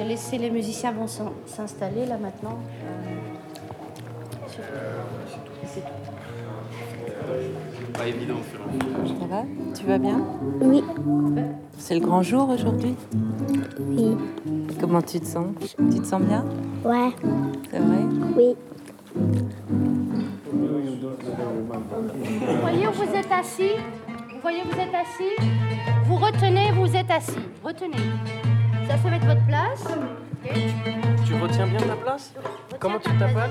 te laisser, les musiciens vont s'in- s'installer là maintenant. C'est tout. Pas évident. Ça va? Tu vas bien? Oui, C'est le grand jour aujourd'hui? Oui, Comment tu te sens? Tu te sens bien? Ouais, C'est vrai? Oui. Vous voyez où vous êtes assis? Vous voyez où vous êtes assis? Vous retenez, vous êtes assis. Retenez. Ça, c'est mettre votre place. Tu retiens bien ta place? Comment tu t'appelles?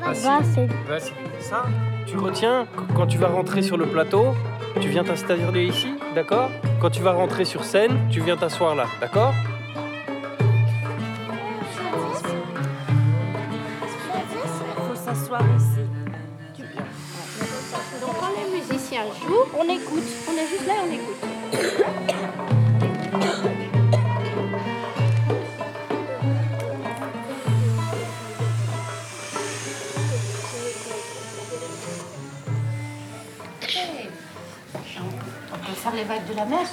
Facile. Vas-y. Ça, tu retiens qu- quand tu vas rentrer sur le plateau, tu viens t'installer ici, d'accord? Quand tu vas rentrer sur scène, tu viens t'asseoir là, d'accord? Il faut s'asseoir ici. Donc, quand les musiciens jouent, on écoute. On est juste là et on écoute. Faire les vagues de la mer.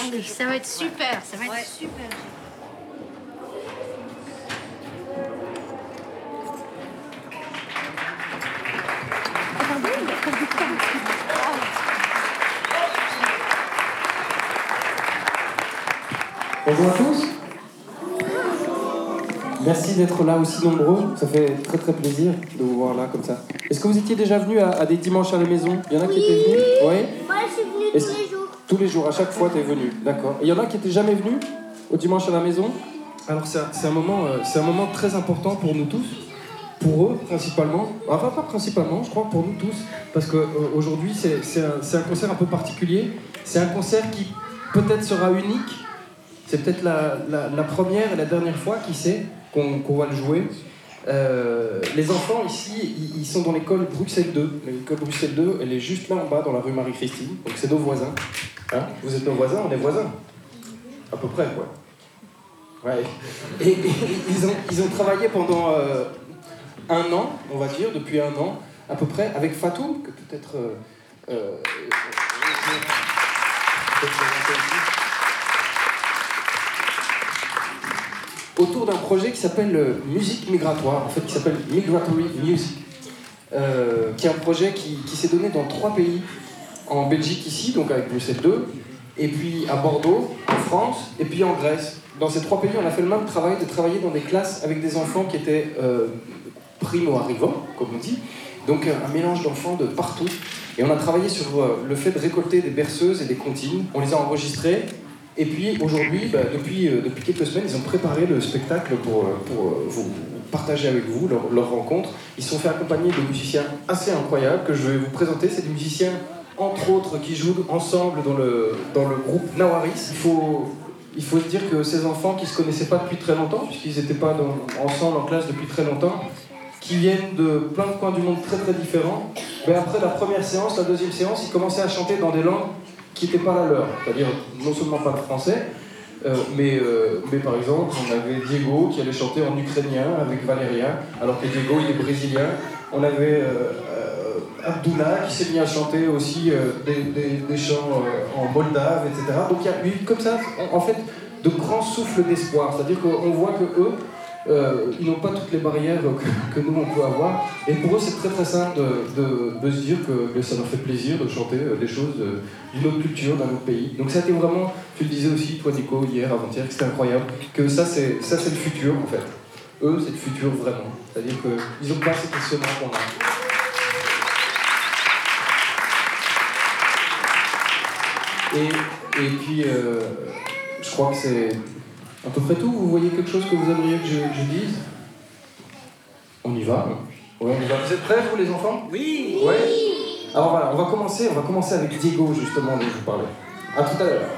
Allez, ça va être super, ça va être super. Bonjour à tous. Merci d'être là aussi nombreux. Ça fait très très plaisir de vous voir là comme ça. Est-ce que vous étiez déjà venus à, à des dimanches à la maison? Il y en a qui étaient venus? Oui Moi, je suis venue tous les jours. Tous les jours, à chaque fois, tu es venu. D'accord. Et il y en a qui étaient jamais venus au dimanche à la maison? Alors c'est un, c'est un, moment, euh, c'est un moment très important pour nous tous. Pour eux, principalement. Enfin, pas principalement, je crois, pour nous tous. Parce qu'aujourd'hui, c'est c'est un, c'est un concert un peu particulier. C'est un concert qui peut-être sera unique. C'est peut-être la, première et la dernière fois, qui sait, qu'on va le jouer. Euh, les enfants ici, ils, sont dans l'école Bruxelles 2. L'école Bruxelles 2, elle est juste là en bas, dans la rue Marie-Christine. Donc c'est nos voisins. Hein? Vous êtes nos voisins, on est voisins. À peu près, quoi. Ouais. Et, ils, ont, travaillé pendant euh, un an, on va dire, depuis un an, à peu près, avec Fatou, que peut-être. euh, euh, autour d'un projet qui s'appelle euh, Musique migratoire, en fait qui s'appelle Migratory Music, euh, qui est un projet qui, s'est donné dans trois pays, en Belgique ici, donc avec Bruxelles 2, et puis à Bordeaux, en France, et puis en Grèce. Dans ces trois pays, on a fait le même travail de travailler dans des classes avec des enfants qui étaient euh, primo-arrivants, comme on dit, donc un mélange d'enfants de partout. Et on a travaillé sur le fait de récolter des berceuses et des comptines. On les a enregistrées. Et puis aujourd'hui, bah, depuis, euh, depuis quelques semaines, ils ont préparé le spectacle pour, euh, pour euh, vous partager avec vous leur, rencontre. Ils se sont fait accompagner de musiciens assez incroyables que je vais vous présenter. C'est des musiciens, entre autres, qui jouent ensemble dans le, dans le groupe Nawaris. Il faut, il faut se dire que ces enfants qui ne se connaissaient pas depuis très longtemps, puisqu'ils n'étaient pas ensemble en classe depuis très longtemps, qui viennent de plein de coins du monde très très différents, mais après la première séance, la deuxième séance, ils commençaient à chanter dans des langues qui n'étaient pas la leur. C'est-à-dire non seulement pas le français, euh, mais, euh, mais par exemple, on avait Diego qui allait chanter en ukrainien avec Valéria, alors que Diego il est brésilien. On avait euh, euh, Abdullah qui s'est mis à chanter aussi des, des- chants en moldave, etc. Donc il y a eu comme ça, en, en fait, de grands souffles d'espoir. C'est-à-dire qu'on voit que eux, euh, ils n'ont pas toutes les barrières que, nous on peut avoir. Et pour eux, c'est très très simple de, se dire que, ça leur fait plaisir de chanter euh, des choses euh, d'une autre culture, d'un autre pays. Donc ça a été vraiment, tu le disais aussi, toi Nico, hier, avant-hier, que c'était incroyable, que ça c'est le futur en fait. Eux, c'est le futur vraiment. C'est-à-dire qu'ils n'ont pas ces questionnements qu'on a. Et, et puis, euh, je crois que c'est à peu près tout. Vous voyez quelque chose que vous aimeriez que je, je dise On y va. Ouais, on y va. Vous êtes prêts, vous, les enfants Oui Ouais Alors voilà, on va commencer, on va commencer avec Diego, justement, dont je vous parlais. À tout à l'heure.